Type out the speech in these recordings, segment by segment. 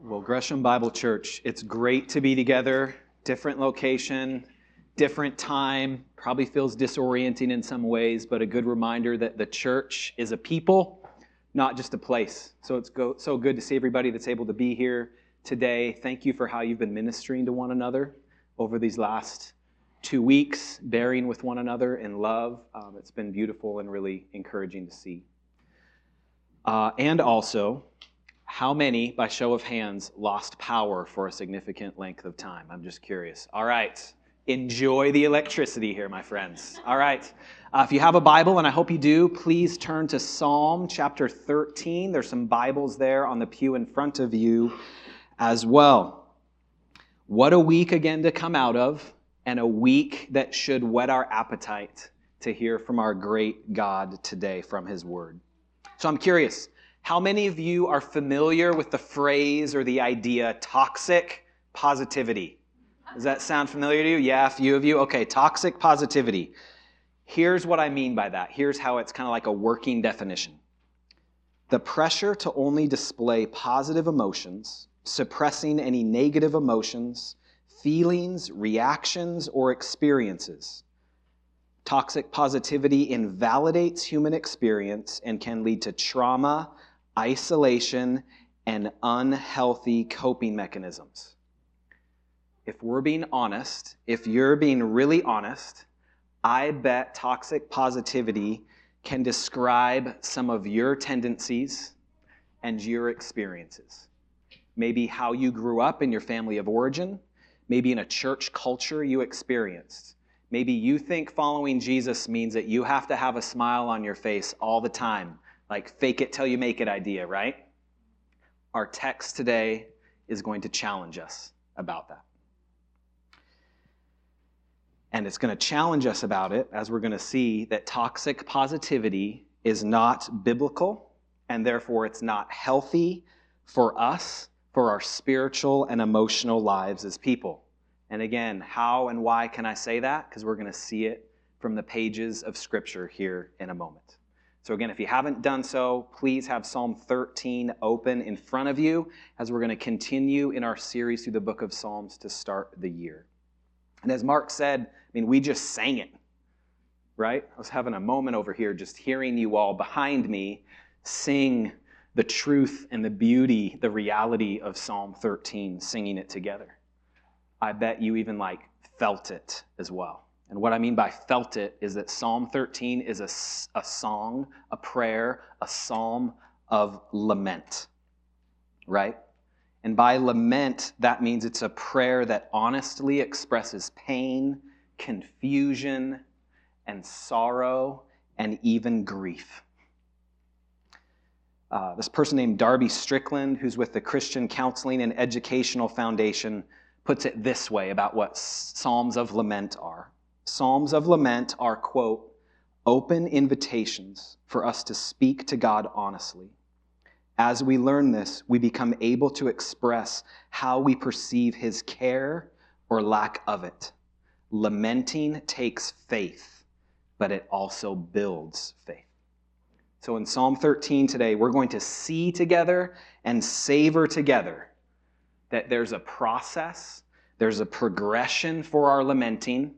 Well, Gresham Bible Church, it's great to be together. Different location, different time. Probably feels disorienting in some ways, but a good reminder that the church is a people, not just a place. So it's go, so good to see everybody that's able to be here today. Thank you for how you've been ministering to one another over these last two weeks, bearing with one another in love. Um, it's been beautiful and really encouraging to see. Uh, and also, how many, by show of hands, lost power for a significant length of time? I'm just curious. All right. Enjoy the electricity here, my friends. All right. Uh, if you have a Bible, and I hope you do, please turn to Psalm chapter 13. There's some Bibles there on the pew in front of you as well. What a week again to come out of, and a week that should whet our appetite to hear from our great God today from His Word. So I'm curious how many of you are familiar with the phrase or the idea toxic positivity? Does that sound familiar to you? Yeah, a few of you. Okay, toxic positivity. Here's what I mean by that. Here's how it's kind of like a working definition the pressure to only display positive emotions, suppressing any negative emotions, feelings, reactions, or experiences. Toxic positivity invalidates human experience and can lead to trauma, isolation, and unhealthy coping mechanisms. If we're being honest, if you're being really honest, I bet toxic positivity can describe some of your tendencies and your experiences. Maybe how you grew up in your family of origin, maybe in a church culture you experienced. Maybe you think following Jesus means that you have to have a smile on your face all the time like fake it till you make it idea, right? Our text today is going to challenge us about that. And it's going to challenge us about it as we're going to see that toxic positivity is not biblical and therefore it's not healthy for us, for our spiritual and emotional lives as people. And again, how and why can I say that? Because we're going to see it from the pages of Scripture here in a moment. So, again, if you haven't done so, please have Psalm 13 open in front of you as we're going to continue in our series through the book of Psalms to start the year. And as Mark said, I mean, we just sang it, right? I was having a moment over here just hearing you all behind me sing the truth and the beauty, the reality of Psalm 13, singing it together. I bet you even like felt it as well. And what I mean by felt it is that Psalm 13 is a, a song, a prayer, a psalm of lament, right? And by lament, that means it's a prayer that honestly expresses pain, confusion, and sorrow, and even grief. Uh, this person named Darby Strickland, who's with the Christian Counseling and Educational Foundation, puts it this way about what Psalms of Lament are. Psalms of lament are, quote, open invitations for us to speak to God honestly. As we learn this, we become able to express how we perceive His care or lack of it. Lamenting takes faith, but it also builds faith. So in Psalm 13 today, we're going to see together and savor together that there's a process, there's a progression for our lamenting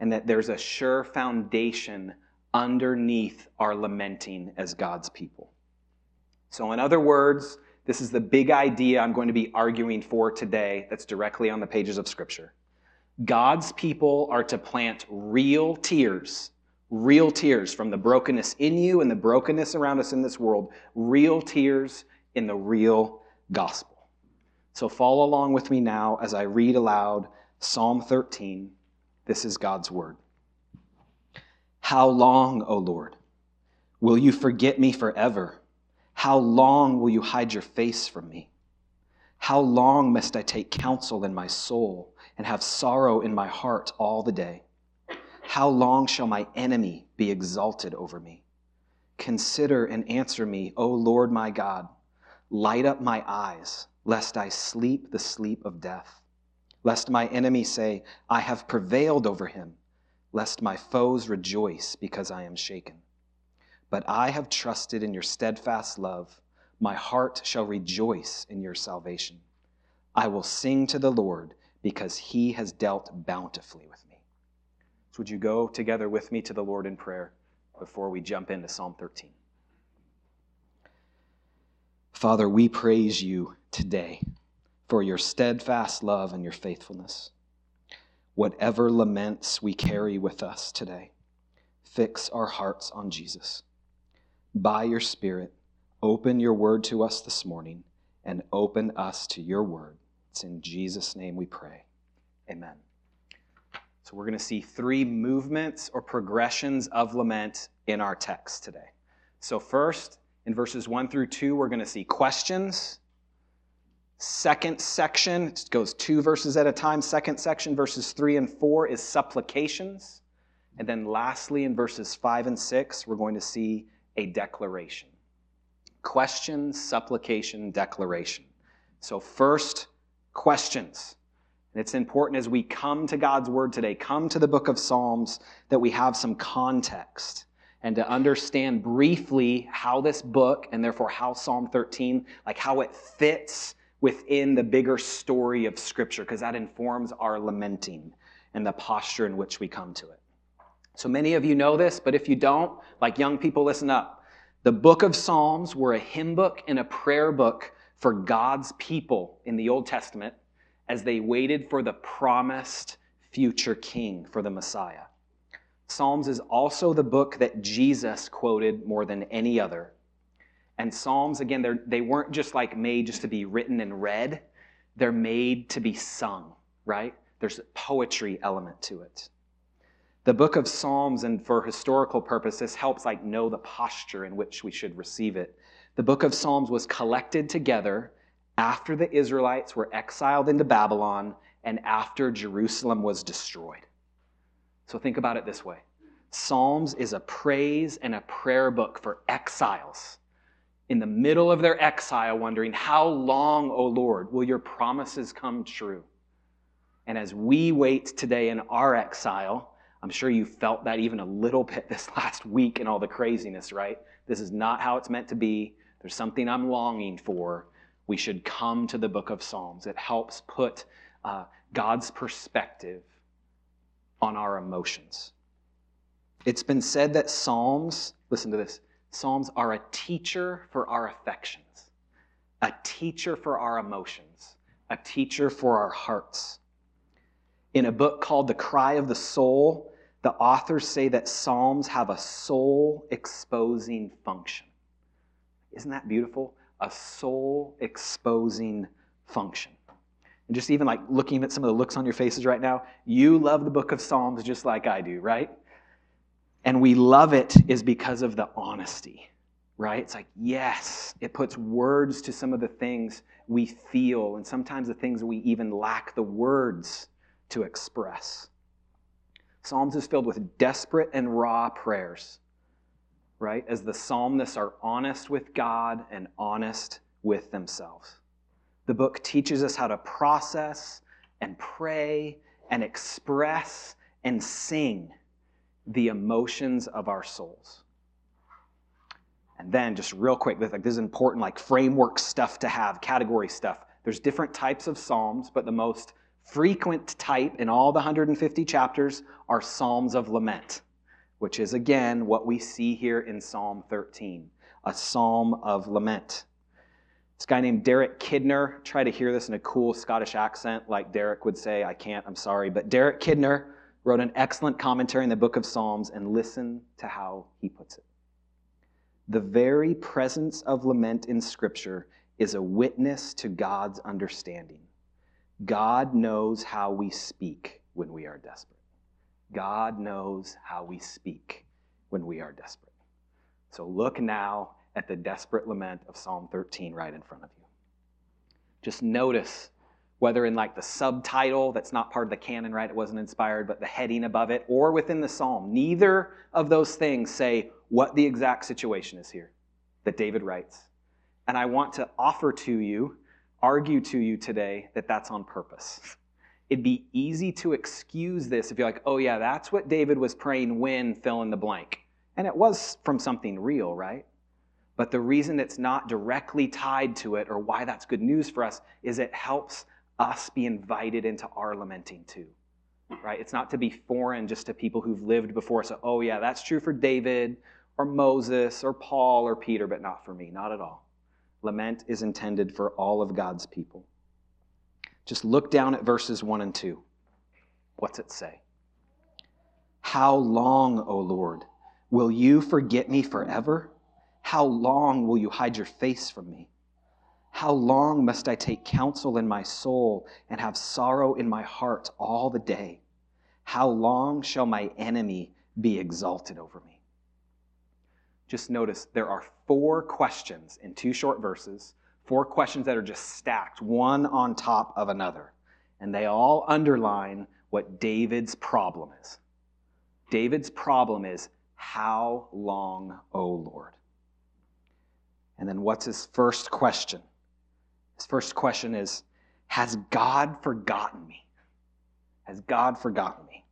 and that there's a sure foundation underneath our lamenting as God's people. So, in other words, this is the big idea I'm going to be arguing for today that's directly on the pages of Scripture. God's people are to plant real tears, real tears from the brokenness in you and the brokenness around us in this world, real tears in the real gospel. So follow along with me now as I read aloud Psalm 13, this is God's word. How long, O Lord, will you forget me forever? How long will you hide your face from me? How long must I take counsel in my soul and have sorrow in my heart all the day? How long shall my enemy be exalted over me? Consider and answer me, O Lord my God. Light up my eyes, lest I sleep the sleep of death lest my enemy say, I have prevailed over him, lest my foes rejoice because I am shaken. But I have trusted in your steadfast love. My heart shall rejoice in your salvation. I will sing to the Lord because he has dealt bountifully with me. So, would you go together with me to the Lord in prayer before we jump into Psalm 13? Father, we praise you today for your steadfast love and your faithfulness. Whatever laments we carry with us today, fix our hearts on Jesus. By your Spirit, open your word to us this morning and open us to your word. It's in Jesus' name we pray. Amen. So, we're going to see three movements or progressions of lament in our text today. So, first, in verses 1 through 2, we're going to see questions. Second section, it goes two verses at a time. Second section, verses 3 and 4, is supplications. And then lastly, in verses 5 and 6, we're going to see a declaration. Question, supplication, declaration. So, first, questions. And it's important as we come to God's word today, come to the book of Psalms, that we have some context and to understand briefly how this book, and therefore how Psalm 13, like how it fits within the bigger story of Scripture, because that informs our lamenting and the posture in which we come to it. So many of you know this, but if you don't, like young people, listen up. The book of Psalms were a hymn book and a prayer book for God's people in the Old Testament as they waited for the promised future king, for the Messiah. Psalms is also the book that Jesus quoted more than any other. And Psalms, again, they weren't just like made just to be written and read, they're made to be sung, right? There's a poetry element to it the book of Psalms, and for historical purposes, helps like know the posture in which we should receive it. The book of Psalms was collected together after the Israelites were exiled into Babylon and after Jerusalem was destroyed. So think about it this way Psalms is a praise and a prayer book for exiles in the middle of their exile, wondering, How long, O Lord, will your promises come true? And as we wait today in our exile, I'm sure you felt that even a little bit this last week and all the craziness, right? This is not how it's meant to be. There's something I'm longing for. We should come to the book of Psalms. It helps put uh, God's perspective on our emotions. It's been said that Psalms, listen to this, Psalms are a teacher for our affections, a teacher for our emotions, a teacher for our hearts. In a book called The Cry of the Soul, the authors say that Psalms have a soul exposing function. Isn't that beautiful? A soul exposing function. And just even like looking at some of the looks on your faces right now, you love the book of Psalms just like I do, right? And we love it is because of the honesty, right? It's like, yes, it puts words to some of the things we feel, and sometimes the things we even lack the words to express. Psalms is filled with desperate and raw prayers, right? As the psalmists are honest with God and honest with themselves. The book teaches us how to process and pray and express and sing the emotions of our souls. And then, just real quick, like, this is important, like framework stuff to have, category stuff. There's different types of psalms, but the most frequent type in all the 150 chapters are Psalms of Lament, which is again what we see here in Psalm 13 a psalm of lament. This guy named Derek Kidner, try to hear this in a cool Scottish accent like Derek would say. I can't, I'm sorry. But Derek Kidner wrote an excellent commentary in the book of Psalms, and listen to how he puts it. The very presence of lament in Scripture is a witness to God's understanding. God knows how we speak when we are desperate. God knows how we speak when we are desperate. So look now at the desperate lament of Psalm 13 right in front of you. Just notice whether in like the subtitle that's not part of the canon, right? It wasn't inspired, but the heading above it, or within the psalm. Neither of those things say what the exact situation is here that David writes. And I want to offer to you argue to you today that that's on purpose. It'd be easy to excuse this if you're like, oh, yeah, that's what David was praying when fill in the blank. And it was from something real, right? But the reason it's not directly tied to it or why that's good news for us is it helps us be invited into our lamenting too. Hmm. Right? It's not to be foreign just to people who've lived before us. oh, yeah, that's true for David or Moses or Paul or Peter, but not for me. Not at all. Lament is intended for all of God's people. Just look down at verses 1 and 2. What's it say? How long, O Lord, will you forget me forever? How long will you hide your face from me? How long must I take counsel in my soul and have sorrow in my heart all the day? How long shall my enemy be exalted over me? Just notice there are four questions in two short verses, four questions that are just stacked, one on top of another. And they all underline what David's problem is. David's problem is, How long, O Lord? And then what's his first question? His first question is Has God forgotten me? Has God forgotten me?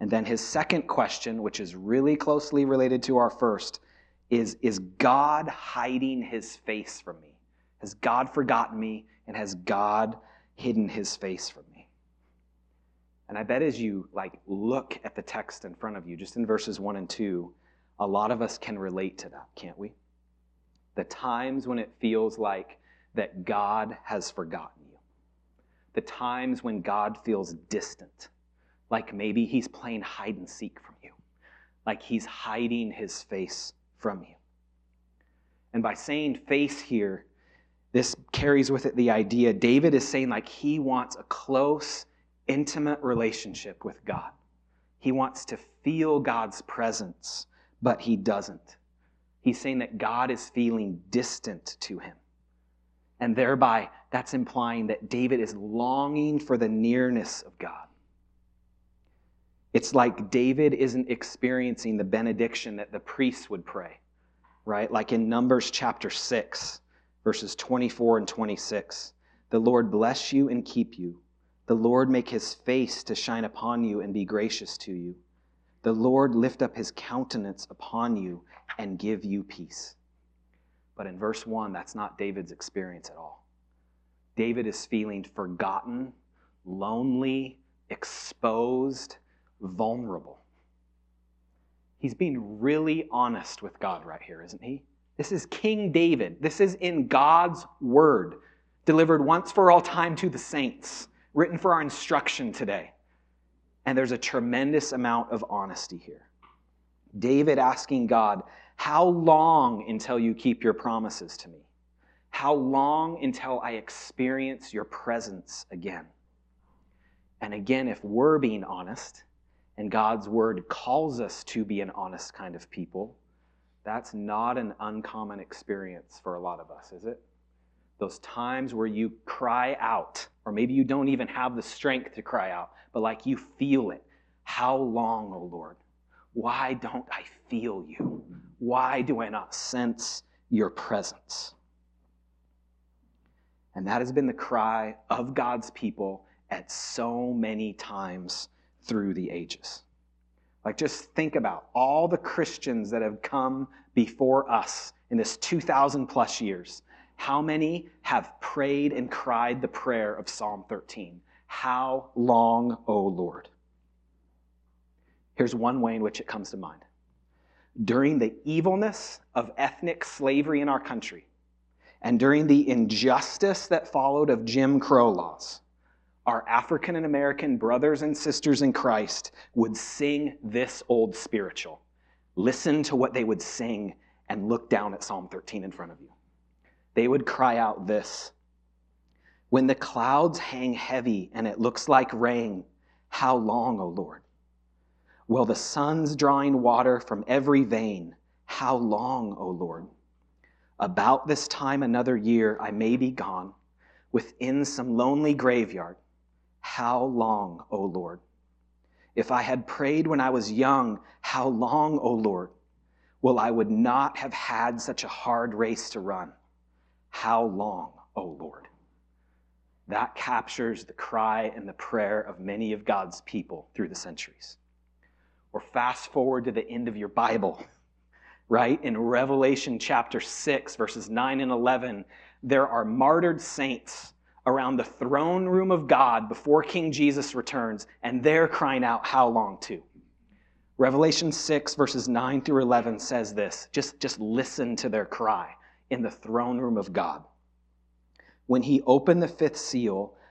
And then his second question, which is really closely related to our first, is Is God hiding his face from me? Has God forgotten me? And has God hidden his face from me? And I bet as you like look at the text in front of you, just in verses 1 and 2, a lot of us can relate to that, can't we? The times when it feels like that God has forgotten you. The times when God feels distant, like maybe he's playing hide and seek from you, like he's hiding his face from you. And by saying face here, this carries with it the idea David is saying, like, he wants a close, intimate relationship with God. He wants to feel God's presence, but he doesn't. He's saying that God is feeling distant to him. And thereby, that's implying that David is longing for the nearness of God. It's like David isn't experiencing the benediction that the priests would pray, right? Like in Numbers chapter 6, verses 24 and 26. The Lord bless you and keep you. The Lord make his face to shine upon you and be gracious to you. The Lord lift up his countenance upon you and give you peace. But in verse 1, that's not David's experience at all. David is feeling forgotten, lonely, exposed, vulnerable. He's being really honest with God right here, isn't he? This is King David. This is in God's word, delivered once for all time to the saints, written for our instruction today. And there's a tremendous amount of honesty here. David asking God, how long until you keep your promises to me? How long until I experience your presence again? And again, if we're being honest, and God's word calls us to be an honest kind of people, that's not an uncommon experience for a lot of us, is it? Those times where you cry out, or maybe you don't even have the strength to cry out, but like you feel it. How long, O oh Lord? Why don't I feel you? Why do I not sense your presence? And that has been the cry of God's people at so many times through the ages. Like, just think about all the Christians that have come before us in this 2,000 plus years. How many have prayed and cried the prayer of Psalm 13? How long, O Lord? Here's one way in which it comes to mind during the evilness of ethnic slavery in our country and during the injustice that followed of Jim Crow laws, our African and American brothers and sisters in Christ would sing this old spiritual. Listen to what they would sing and look down at Psalm 13 in front of you. They would cry out this When the clouds hang heavy and it looks like rain, how long, O Lord? Will the sun's drawing water from every vein? How long, O Lord? About this time another year I may be gone within some lonely graveyard. How long, O Lord? If I had prayed when I was young, how long, O Lord? Well, I would not have had such a hard race to run. How long, O Lord? That captures the cry and the prayer of many of God's people through the centuries or fast forward to the end of your Bible, right? In Revelation chapter 6, verses 9 and 11, there are martyred saints around the throne room of God before King Jesus returns, and they're crying out, How long too? Revelation 6, verses 9 through 11 says this. Just, just listen to their cry in the throne room of God. When he opened the fifth seal,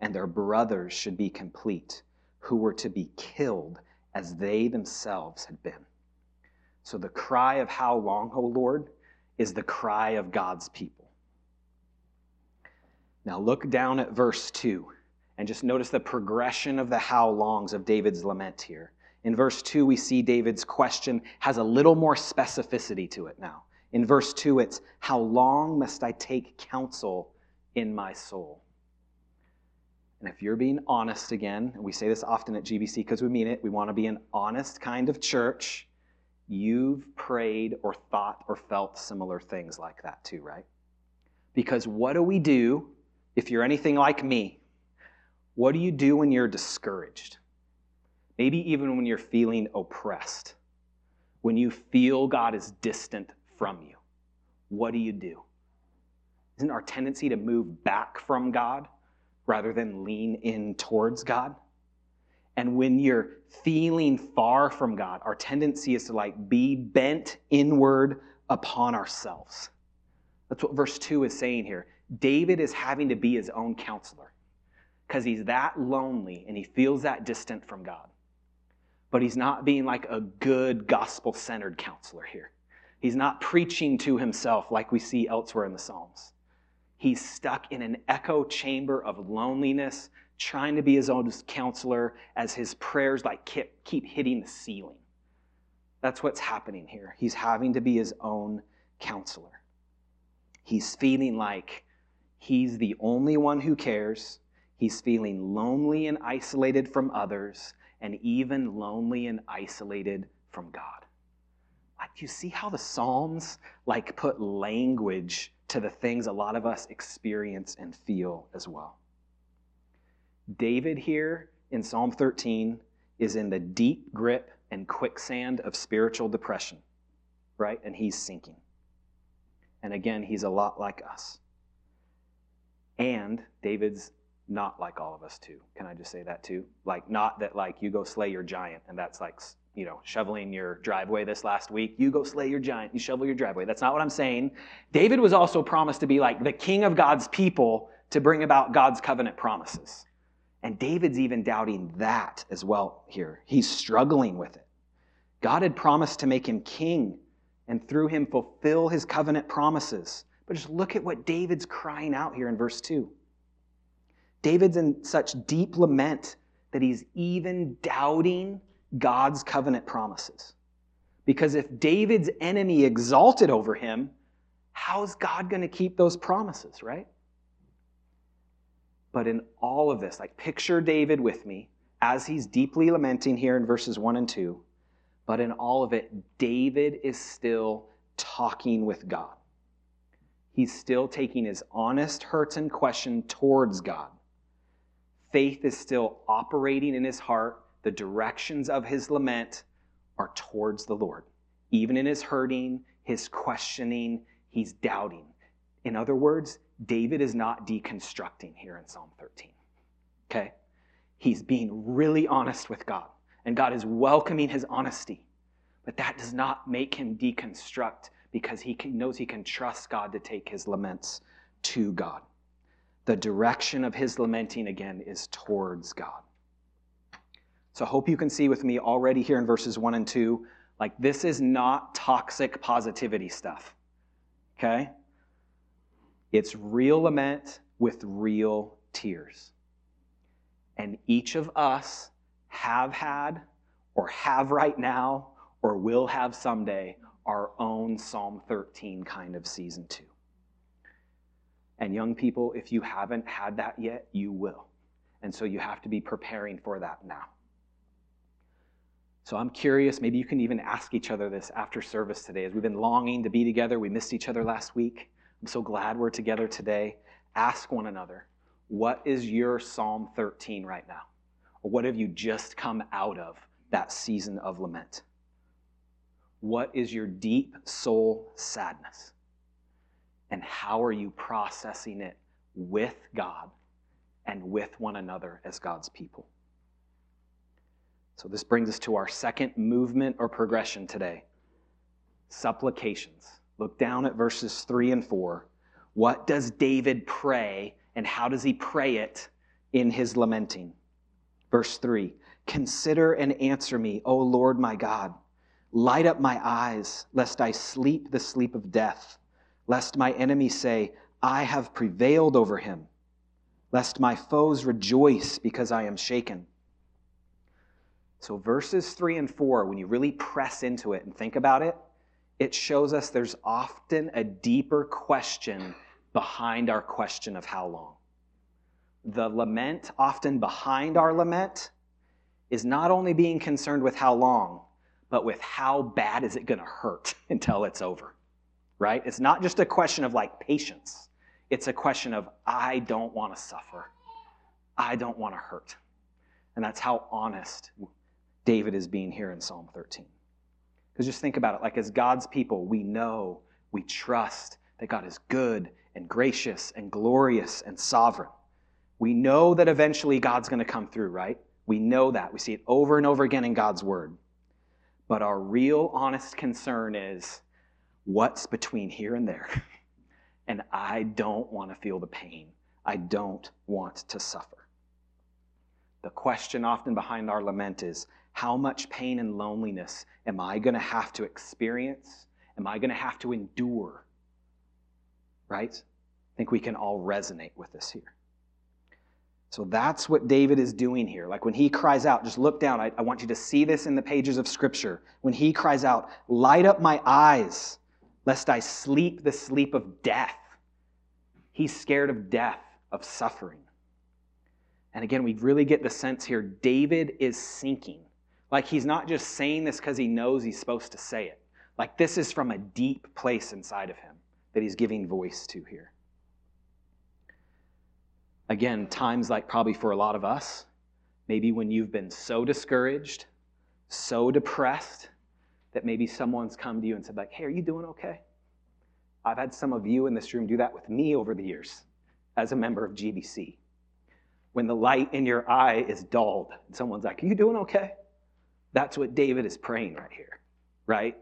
and their brothers should be complete, who were to be killed as they themselves had been. So the cry of how long, O Lord, is the cry of God's people. Now look down at verse 2 and just notice the progression of the how longs of David's lament here. In verse 2, we see David's question has a little more specificity to it now. In verse 2, it's, How long must I take counsel in my soul? And if you're being honest again, and we say this often at GBC because we mean it, we want to be an honest kind of church, you've prayed or thought or felt similar things like that too, right? Because what do we do if you're anything like me? What do you do when you're discouraged? Maybe even when you're feeling oppressed, when you feel God is distant from you. What do you do? Isn't our tendency to move back from God rather than lean in towards God? And when you're feeling far from God, our tendency is to like be bent inward upon ourselves. That's what verse 2 is saying here. David is having to be his own counselor because he's that lonely and he feels that distant from God. But he's not being like a good gospel centered counselor here. He's not preaching to himself like we see elsewhere in the Psalms. He's stuck in an echo chamber of loneliness, trying to be his own counselor as his prayers like keep, keep hitting the ceiling. That's what's happening here. He's having to be his own counselor. He's feeling like he's the only one who cares. He's feeling lonely and isolated from others, and even lonely and isolated from God. Like, you see how the Psalms like put language to the things a lot of us experience and feel as well? David here in Psalm 13 is in the deep grip and quicksand of spiritual depression, right? And he's sinking. And again, he's a lot like us. And David's not like all of us too. Can I just say that too? Like, not that like you go slay your giant and that's like you know, shoveling your driveway this last week. You go slay your giant, you shovel your driveway. That's not what I'm saying. David was also promised to be like the king of God's people to bring about God's covenant promises. And David's even doubting that as well here. He's struggling with it. God had promised to make him king and through him fulfill his covenant promises. But just look at what David's crying out here in verse 2. David's in such deep lament that he's even doubting God's covenant promises. Because if David's enemy exalted over him, how's God going to keep those promises, right? But in all of this, like picture David with me as he's deeply lamenting here in verses 1 and 2. But in all of it, David is still talking with God. He's still taking his honest hurts and question towards God. Faith is still operating in his heart the directions of his lament are towards the Lord. Even in his hurting, his questioning, he's doubting. In other words, David is not deconstructing here in Psalm 13. Okay? He's being really honest with God, and God is welcoming his honesty. But that does not make him deconstruct because he knows he can trust God to take his laments to God. The direction of his lamenting again is towards God. So I hope you can see with me already here in verses 1 and 2, like this is not toxic positivity stuff. Okay? It's real lament with real tears. And each of us have had, or have right now, or will have someday, our own Psalm 13 kind of season two. And young people, if you haven't had that yet, you will. And so you have to be preparing for that now. So I'm curious, maybe you can even ask each other this after service today. As we've been longing to be together, we missed each other last week. I'm so glad we're together today. Ask one another, what is your Psalm 13 right now? Or what have you just come out of that season of lament? What is your deep soul sadness? And how are you processing it with God and with one another as God's people? So, this brings us to our second movement or progression today supplications. Look down at verses 3 and 4. What does David pray, and how does he pray it in his lamenting? Verse 3 Consider and answer me, O Lord my God. Light up my eyes, lest I sleep the sleep of death, lest my enemies say, I have prevailed over him, lest my foes rejoice because I am shaken. So, verses 3 and 4, when you really press into it and think about it, it shows us there's often a deeper question behind our question of how long. The lament, often behind our lament, is not only being concerned with how long, but with how bad is it going to hurt until it's over, right? It's not just a question of like patience, it's a question of, I don't want to suffer, I don't want to hurt. And that's how honest David is being here in Psalm 13. Because just think about it like, as God's people, we know, we trust that God is good and gracious and glorious and sovereign. We know that eventually God's going to come through, right? We know that. We see it over and over again in God's word. But our real honest concern is what's between here and there? And I don't want to feel the pain. I don't want to suffer. The question often behind our lament is how much pain and loneliness am I going to have to experience? Am I going to have to endure? Right? I think we can all resonate with this here. So that's what David is doing here. Like when he cries out, just look down. I, I, want you to see this in the pages of Scripture. When he cries out, Light up my eyes, lest I sleep the sleep of death. He's scared of death, of suffering. And again, we really get the sense here David is sinking. Like he's not just saying this because he knows he's supposed to say it. Like this is from a deep place inside of him that he's giving voice to here. Again, times like probably for a lot of us, maybe when you've been so discouraged, so depressed, that maybe someone's come to you and said, like, hey, are you doing okay? I've had some of you in this room do that with me over the years as a member of GBC. When the light in your eye is dulled, someone's like, Are you doing okay? That's what David is praying right here, right?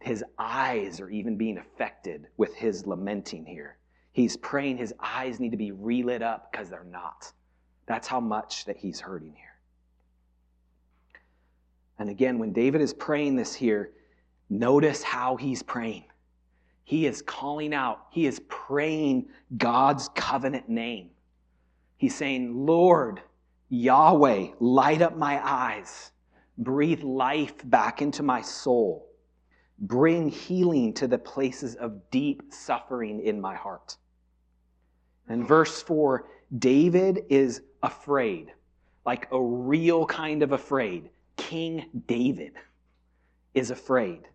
His eyes are even being affected with his lamenting here. He's praying his eyes need to be relit up because they're not. That's how much that he's hurting here. And again, when David is praying this here, notice how he's praying. He is calling out, he is praying God's covenant name. He's saying, Lord, Yahweh, light up my eyes. Breathe life back into my soul. Bring healing to the places of deep suffering in my heart. And verse 4 David is afraid, like a real kind of afraid. King David is afraid.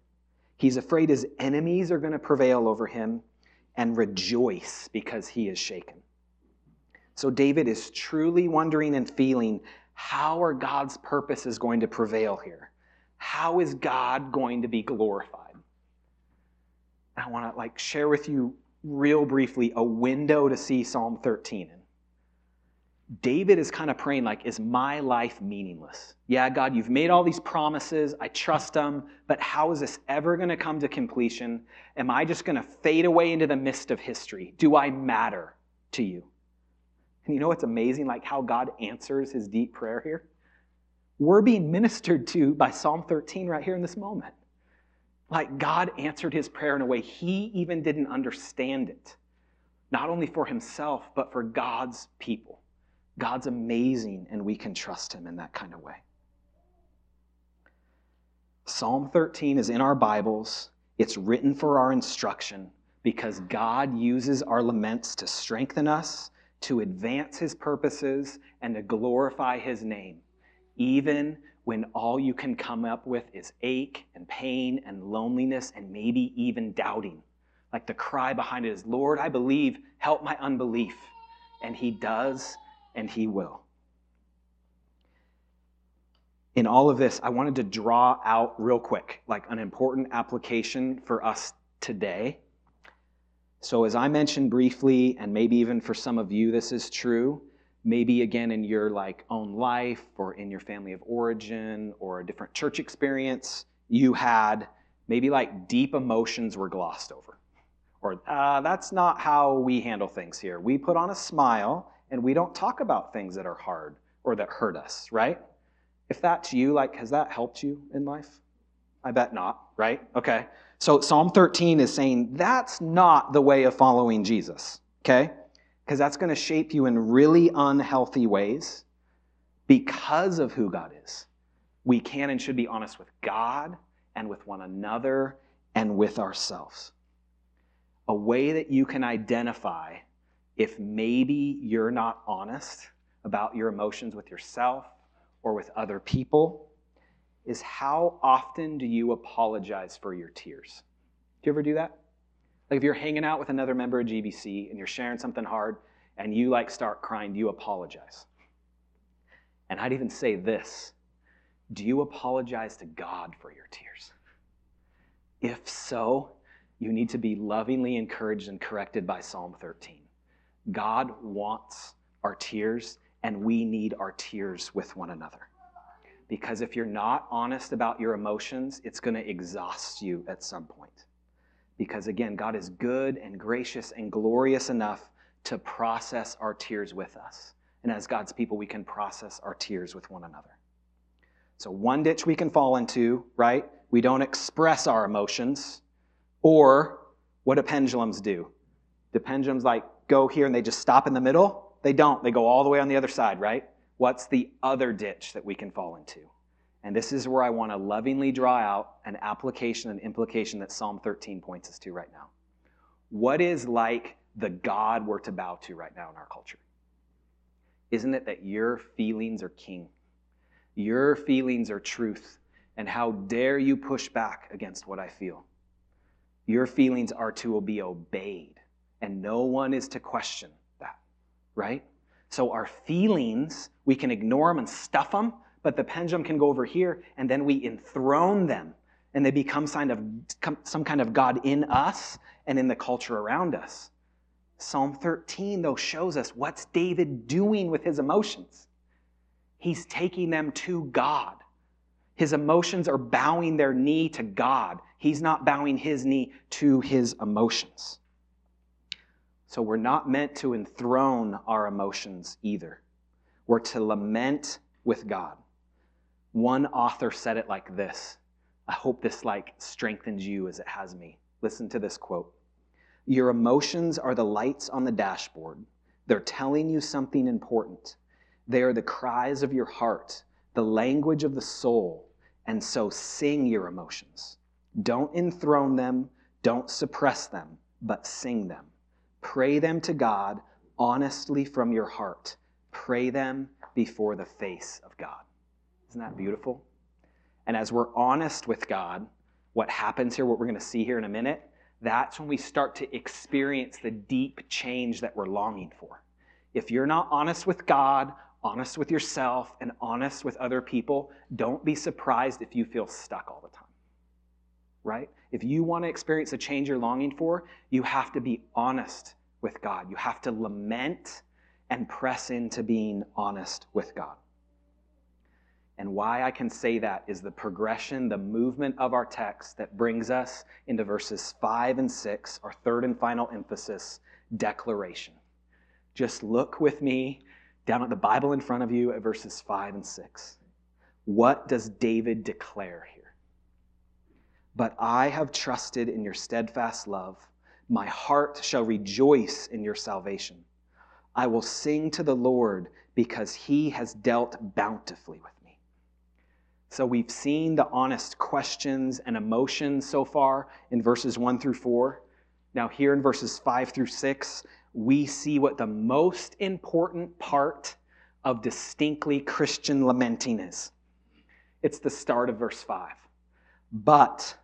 He's afraid his enemies are going to prevail over him and rejoice because he is shaken. So David is truly wondering and feeling how are God's purposes going to prevail here? How is God going to be glorified? I want to like share with you real briefly a window to see Psalm 13 in. David is kind of praying like, is my life meaningless? Yeah, God, you've made all these promises. I trust them, but how is this ever going to come to completion? Am I just going to fade away into the mist of history? Do I matter to you? And you know what's amazing? Like how God answers his deep prayer here? We're being ministered to by Psalm 13 right here in this moment. Like God answered his prayer in a way he even didn't understand it, not only for himself, but for God's people. God's amazing, and we can trust him in that kind of way. Psalm 13 is in our Bibles. It's written for our instruction because God uses our laments to strengthen us to advance his purposes and to glorify his name, even when all you can come up with is ache and pain and loneliness and maybe even doubting. Like the cry behind it is, Lord, I believe, help my unbelief. And he does, and he will. In all of this, I wanted to draw out real quick, like an important application for us today. So, as I mentioned briefly, and maybe even for some of you, this is true. Maybe again in your like own life or in your family of origin or a different church experience, you had maybe like deep emotions were glossed over. Or uh, that's not how we handle things here. We put on a smile and we don't talk about things that are hard or that hurt us, right? If that's you, like, has that helped you in life? I bet not, right? Okay. So Psalm 13 is saying that's not the way of following Jesus, okay? Because that's going to shape you in really unhealthy ways because of who God is. We can and should be honest with God and with one another and with ourselves. A way that you can identify if maybe you're not honest about your emotions with yourself or with other people is how often do you apologize for your tears? Do you ever do that? Like if you're hanging out with another member of GBC and you're sharing something hard and you like start crying, do you apologize? And I'd even say this Do you apologize to God for your tears? If so, you need to be lovingly encouraged and corrected by Psalm 13. God wants our tears, and we need our tears with one another. Because if you're not honest about your emotions, it's going to exhaust you at some point. Because again, God is good and gracious and glorious enough to process our tears with us. And as God's people, we can process our tears with one another. So, one ditch we can fall into, right? We don't express our emotions. Or what do pendulums do? Do pendulums like go here and they just stop in the middle? They don't. They go all the way on the other side, right? What's the other ditch that we can fall into? And this is where I want to lovingly draw out an application and implication that Psalm 13 points us to right now. What is like the God we're to bow to right now in our culture? Isn't it that your feelings are king? Your feelings are truth. And how dare you push back against what I feel? Your feelings are to be obeyed, and no one is to question that, right? So our feelings, we can ignore them and stuff them, but the pendulum can go over here, and then we enthrone them, and they become some kind of God in us and in the culture around us. Psalm 13, though, shows us what's David doing with his emotions. He's taking them to God. His emotions are bowing their knee to God. He's not bowing his knee to his emotions. So we're not meant to enthrone our emotions either. We're to lament with God. One author said it like this. I hope this like strengthens you as it has me. Listen to this quote. Your emotions are the lights on the dashboard. They're telling you something important. They are the cries of your heart, the language of the soul, and so sing your emotions. Don't enthrone them, don't suppress them, but sing them. Pray them to God honestly from your heart. Pray them before the face of God. Isn't that beautiful? And as we're honest with God, what happens here, what we're going to see here in a minute, that's when we start to experience the deep change that we're longing for. If you're not honest with God, honest with yourself, and honest with other people, don't be surprised if you feel stuck all the time. Right? If you want to experience the change you're longing for, you have to be honest with God. You have to lament and press into being honest with God. And why I can say that is the progression, the movement of our text that brings us into verses 5 and 6, our third and final emphasis, declaration. Just look with me down at the Bible in front of you at verses 5 and 6. What does David declare here? But I have trusted in your steadfast love. My heart shall rejoice in your salvation. I will sing to the Lord because he has dealt bountifully with me. So we've seen the honest questions and emotions so far in verses 1 through 4. Now, here in verses 5 through 6, we see what the most important part of distinctly Christian lamenting is. It's the start of verse 5. But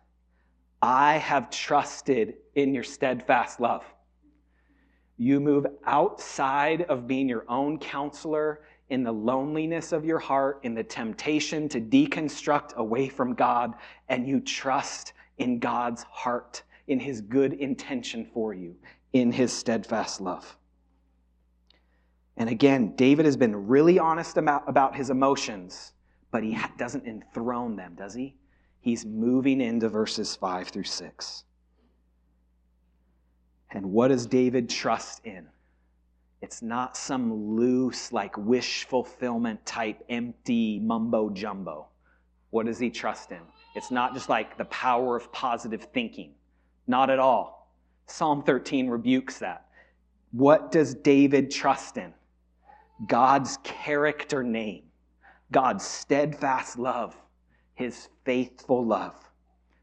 I have trusted in your steadfast love. You move outside of being your own counselor in the loneliness of your heart, in the temptation to deconstruct away from God, and you trust in God's heart, in his good intention for you, in his steadfast love. And again, David has been really honest about, about his emotions, but he doesn't enthrone them, does he? He's moving into verses 5 through 6. And what does David trust in? It's not some loose, like wish fulfillment type, empty mumbo jumbo. What does he trust in? It's not just like the power of positive thinking. Not at all. Psalm 13 rebukes that. What does David trust in? God's character name, God's steadfast love, his faithful love,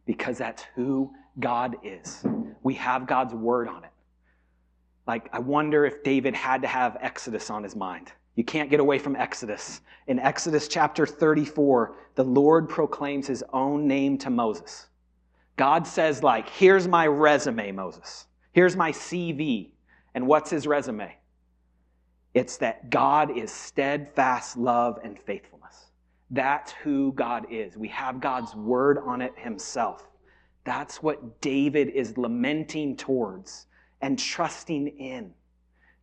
because that's who God is. We have God's word on it. Like, I wonder if David had to have Exodus on his mind. You can't get away from Exodus. In Exodus chapter 34, the Lord proclaims his own name to Moses. God says, like, here's my resume, Moses. Here's my CV. And what's his resume? It's that God is steadfast love and faithfulness. That's who God is. We have God's word on it himself. That's what David is lamenting towards and trusting in.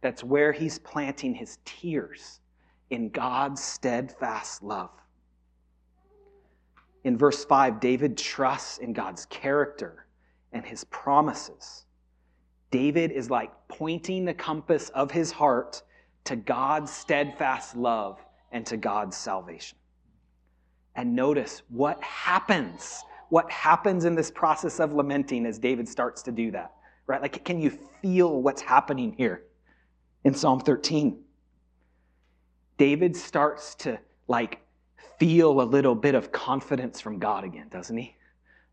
That's where he's planting his tears in God's steadfast love. In verse 5, David trusts in God's character and his promises. David is like pointing the compass of his heart to God's steadfast love and to God's salvation. And notice what happens. What happens in this process of lamenting as David starts to do that, right? Like, can you feel what's happening here in Psalm 13? David starts to, like, feel a little bit of confidence from God again, doesn't he?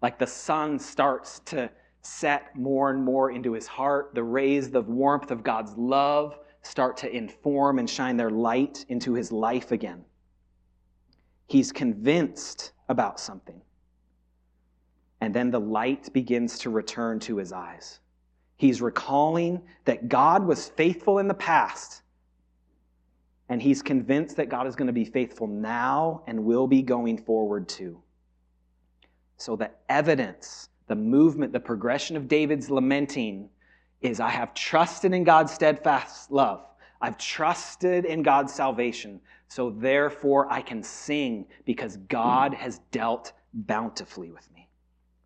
Like the sun starts to set more and more into his heart. The rays, the warmth of God's love start to inform and shine their light into his life again. He's convinced about something. And then the light begins to return to his eyes. He's recalling that God was faithful in the past, and he's convinced that God is going to be faithful now and will be going forward too. So, the evidence, the movement, the progression of David's lamenting is I have trusted in God's steadfast love. I've trusted in God's salvation. So therefore I can sing because God has dealt bountifully with me.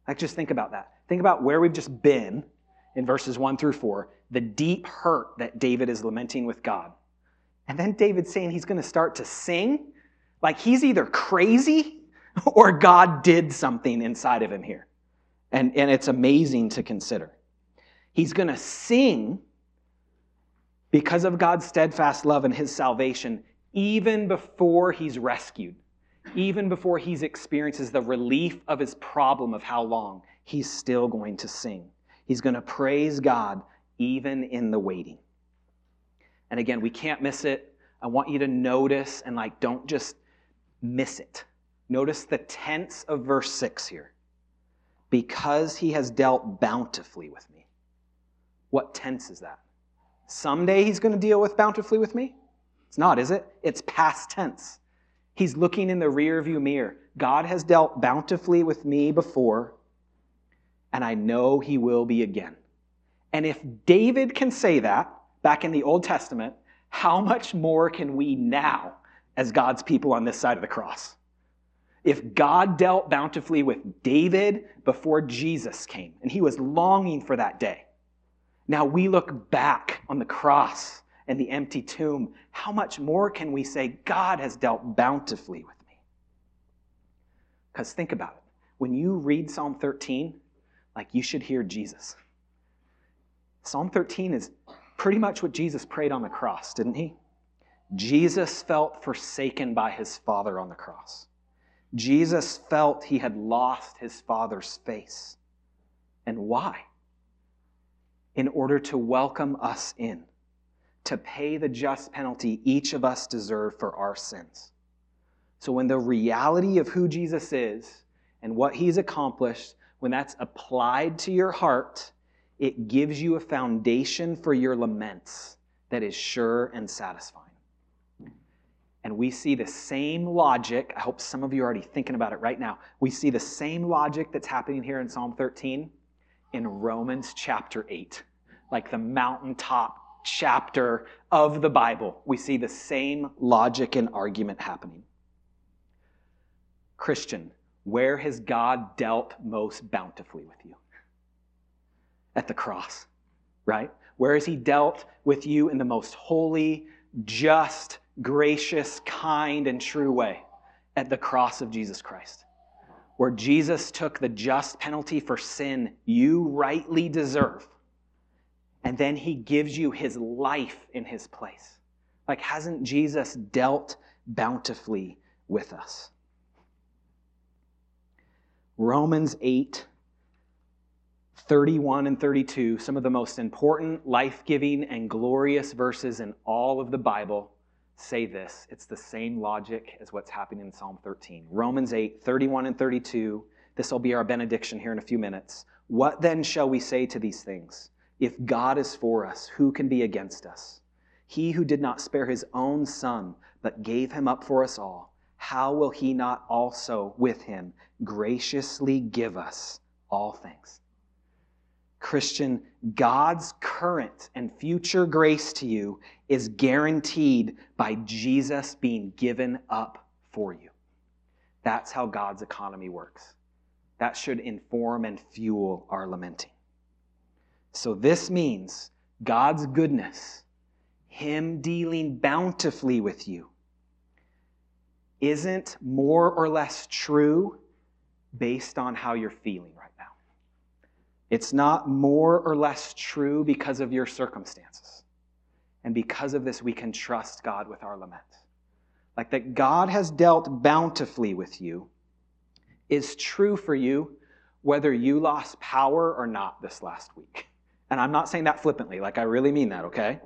Like just think about that. Think about where we've just been in verses 1 through 4, the deep hurt that David is lamenting with God. And then David's saying he's going to start to sing like he's either crazy or God did something inside of him here. And, and it's amazing to consider. He's going to sing because of God's steadfast love and his salvation, even before he's rescued, even before he experiences the relief of his problem of how long, he's still going to sing. He's going to praise God even in the waiting. And again, we can't miss it. I want you to notice and like don't just miss it. Notice the tense of verse 6 here. Because he has dealt bountifully with me. What tense is that? Someday he's going to deal with bountifully with me? It's not, is it? It's past tense. He's looking in the rear view mirror. God has dealt bountifully with me before, and I know he will be again. And if David can say that back in the Old Testament, how much more can we now as God's people on this side of the cross? If God dealt bountifully with David before Jesus came, and he was longing for that day, now we look back on the cross and the empty tomb. How much more can we say God has dealt bountifully with me? Because think about it. When you read Psalm 13, like you should hear Jesus. Psalm 13 is pretty much what Jesus prayed on the cross, didn't he? Jesus felt forsaken by his Father on the cross. Jesus felt he had lost his Father's face. And why? in order to welcome us in, to pay the just penalty each of us deserve for our sins. So when the reality of who Jesus is and what he's accomplished, when that's applied to your heart, it gives you a foundation for your laments that is sure and satisfying. And we see the same logic. I hope some of you are already thinking about it right now. We see the same logic that's happening here in Psalm 13 in Romans chapter 8, like the mountaintop chapter of the Bible. We see the same logic and argument happening. Christian, where has God dealt most bountifully with you? At the cross, right? Where has He dealt with you in the most holy, just, gracious, kind, and true way? At the cross of Jesus Christ, where Jesus took the just penalty for sin you rightly deserve, and then He gives you His life in His place. Like, hasn't Jesus dealt bountifully with us? Romans 8, 31 and 32, some of the most important, life giving, and glorious verses in all of the Bible say this. It's the same logic as what's happening in Psalm 13. Romans 8, 31 and 32. This will be our benediction here in a few minutes. What then shall we say to these things? If God is for us, who can be against us? He who did not spare his own son, but gave him up for us all, how will he not also with him graciously give us all things. Christian, God's current and future grace to you is guaranteed by Jesus being given up for you. That's how God's economy works. That should inform and fuel our lamenting. So, this means God's goodness, Him dealing bountifully with you, isn't more or less true based on how you're feeling right now. It's not more or less true because of your circumstances. And because of this, we can trust God with our lament. Like that God has dealt bountifully with you is true for you whether you lost power or not this last week. And I'm not saying that flippantly, like I really mean that, okay?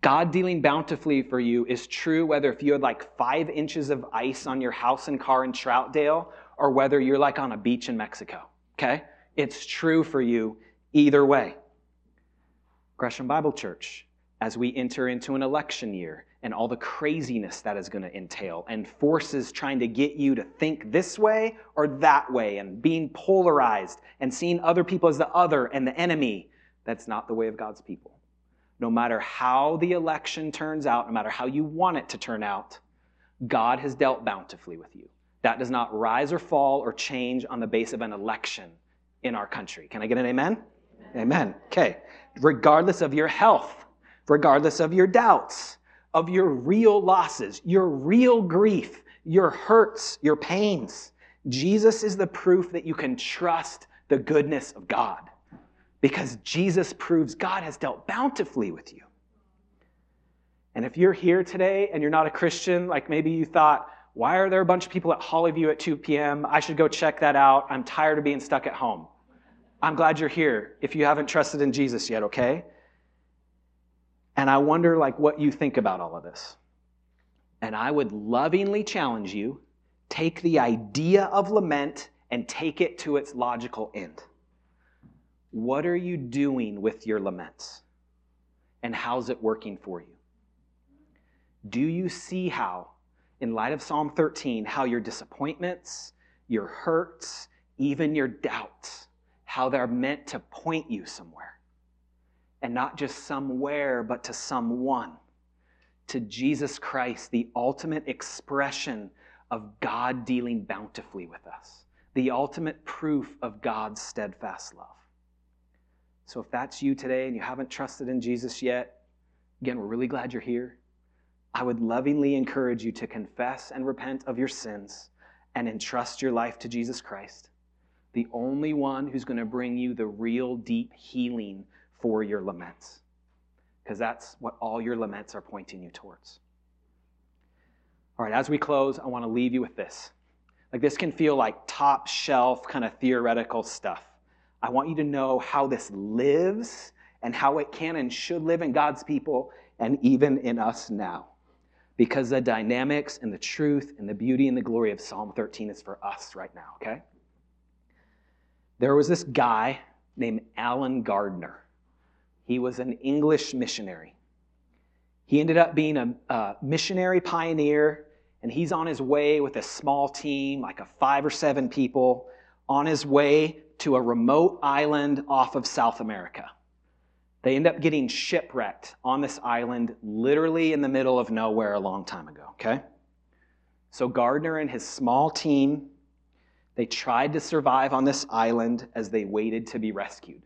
God dealing bountifully for you is true whether if you had like five inches of ice on your house and car in Troutdale or whether you're like on a beach in Mexico. Okay? It's true for you either way. Gresham Bible Church, as we enter into an election year and all the craziness that is going to entail, and forces trying to get you to think this way or that way, and being polarized and seeing other people as the other and the enemy, that's not the way of God's people. No matter how the election turns out, no matter how you want it to turn out, God has dealt bountifully with you. That does not rise or fall or change on the base of an election in our country. Can I get an amen? Amen. amen. Okay. Regardless of your health, regardless of your doubts, of your real losses, your real grief, your hurts, your pains, Jesus is the proof that you can trust the goodness of God because Jesus proves God has dealt bountifully with you. And if you're here today and you're not a Christian, like maybe you thought, why are there a bunch of people at Hollyview at 2 p.m.? I should go check that out. I'm tired of being stuck at home. I'm glad you're here if you haven't trusted in Jesus yet, okay? And I wonder like what you think about all of this. And I would lovingly challenge you, take the idea of lament and take it to its logical end. What are you doing with your laments? And how's it working for you? Do you see how in light of Psalm 13, how your disappointments, your hurts, even your doubts, how they're meant to point you somewhere. And not just somewhere, but to someone. To Jesus Christ, the ultimate expression of God dealing bountifully with us, the ultimate proof of God's steadfast love. So if that's you today and you haven't trusted in Jesus yet, again, we're really glad you're here. I would lovingly encourage you to confess and repent of your sins and entrust your life to Jesus Christ, the only one who's going to bring you the real deep healing for your laments. Because that's what all your laments are pointing you towards. All right, as we close, I want to leave you with this. Like, this can feel like top shelf kind of theoretical stuff. I want you to know how this lives and how it can and should live in God's people and even in us now. Because the dynamics and the truth and the beauty and the glory of Psalm 13 is for us right now, okay? There was this guy named Allen Gardiner. He was an English missionary. He ended up being a, a, missionary pioneer, and he's on his way with a small team, like a five or seven people, on his way to a remote island off of South America. They end up getting shipwrecked on this island, literally in the middle of nowhere a long time ago, okay? So Gardiner and his small team, they tried to survive on this island as they waited to be rescued.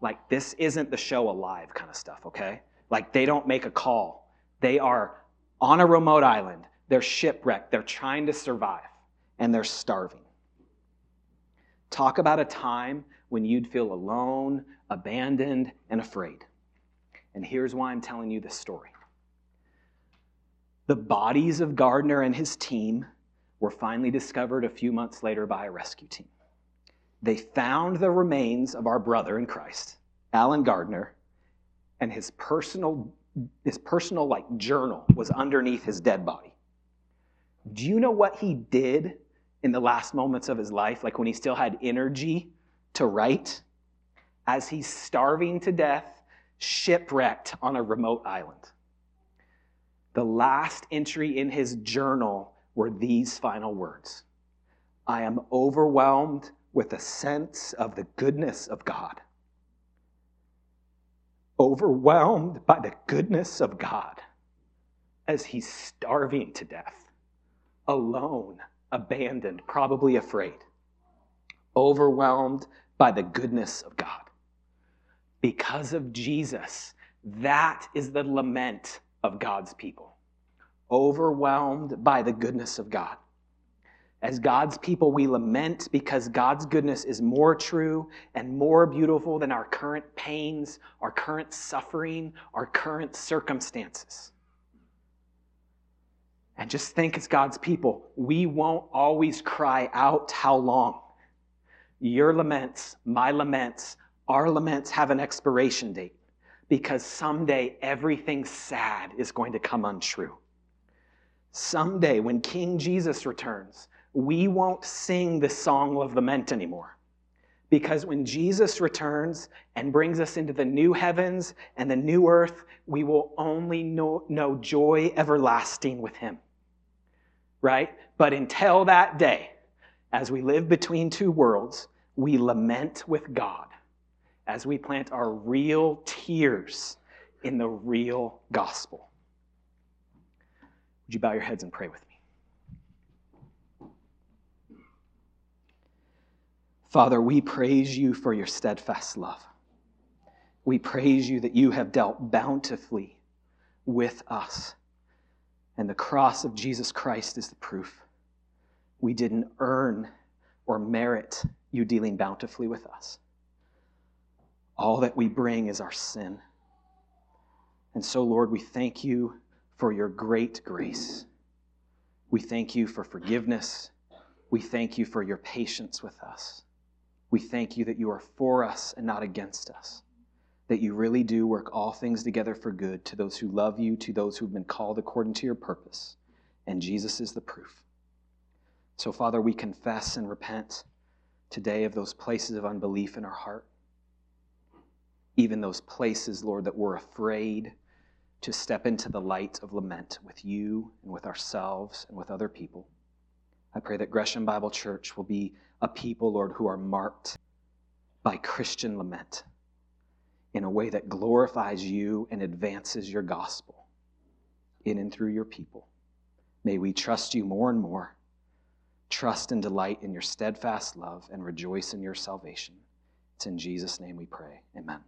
Like, this isn't the show alive kind of stuff, okay? Like, they don't make a call. They are on a remote island. They're shipwrecked. They're trying to survive, and they're starving. Talk about a time when you'd feel alone, abandoned, and afraid. And here's why I'm telling you this story. The bodies of Gardiner and his team were finally discovered a few months later by a rescue team. They found the remains of our brother in Christ, Allen Gardiner, and his personal his personal like journal was underneath his dead body. Do you know what he did in the last moments of his life, like when he still had energy to write? As he's starving to death, shipwrecked on a remote island. The last entry in his journal were these final words I am overwhelmed with a sense of the goodness of God overwhelmed by the goodness of God as he's starving to death, alone, abandoned, probably afraid, overwhelmed by the goodness of God. Because of Jesus, that is the lament of God's people, overwhelmed by the goodness of God. As God's people, we lament because God's goodness is more true and more beautiful than our current pains, our current suffering, our current circumstances. And just think as God's people, we won't always cry out, How long? Your laments, my laments, our laments have an expiration date because someday everything sad is going to come untrue. Someday, when King Jesus returns, we won't sing the song of lament anymore. Because when Jesus returns and brings us into the new heavens and the new earth, we will only know, know joy everlasting with Him. Right? But until that day, as we live between two worlds, we lament with God as we plant our real tears in the real gospel. Would you bow your heads and pray with me? Father, we praise you for your steadfast love. We praise you that you have dealt bountifully with us. And the cross of Jesus Christ is the proof. We didn't earn or merit you dealing bountifully with us. All that we bring is our sin. And so, Lord, we thank you for your great grace. We thank you for forgiveness. We thank you for your patience with us. We thank you that you are for us and not against us, that you really do work all things together for good to those who love you, to those who've been called according to your purpose. And Jesus is the proof. So, Father, we confess and repent today of those places of unbelief in our heart, even those places, Lord, that we're afraid to step into the light of lament with you and with ourselves and with other people. I pray that Gresham Bible Church will be a people, Lord, who are marked by Christian lament in a way that glorifies you and advances your gospel in and through your people. May we trust you more and more, trust and delight in your steadfast love, and rejoice in your salvation. It's in Jesus' name we pray. Amen.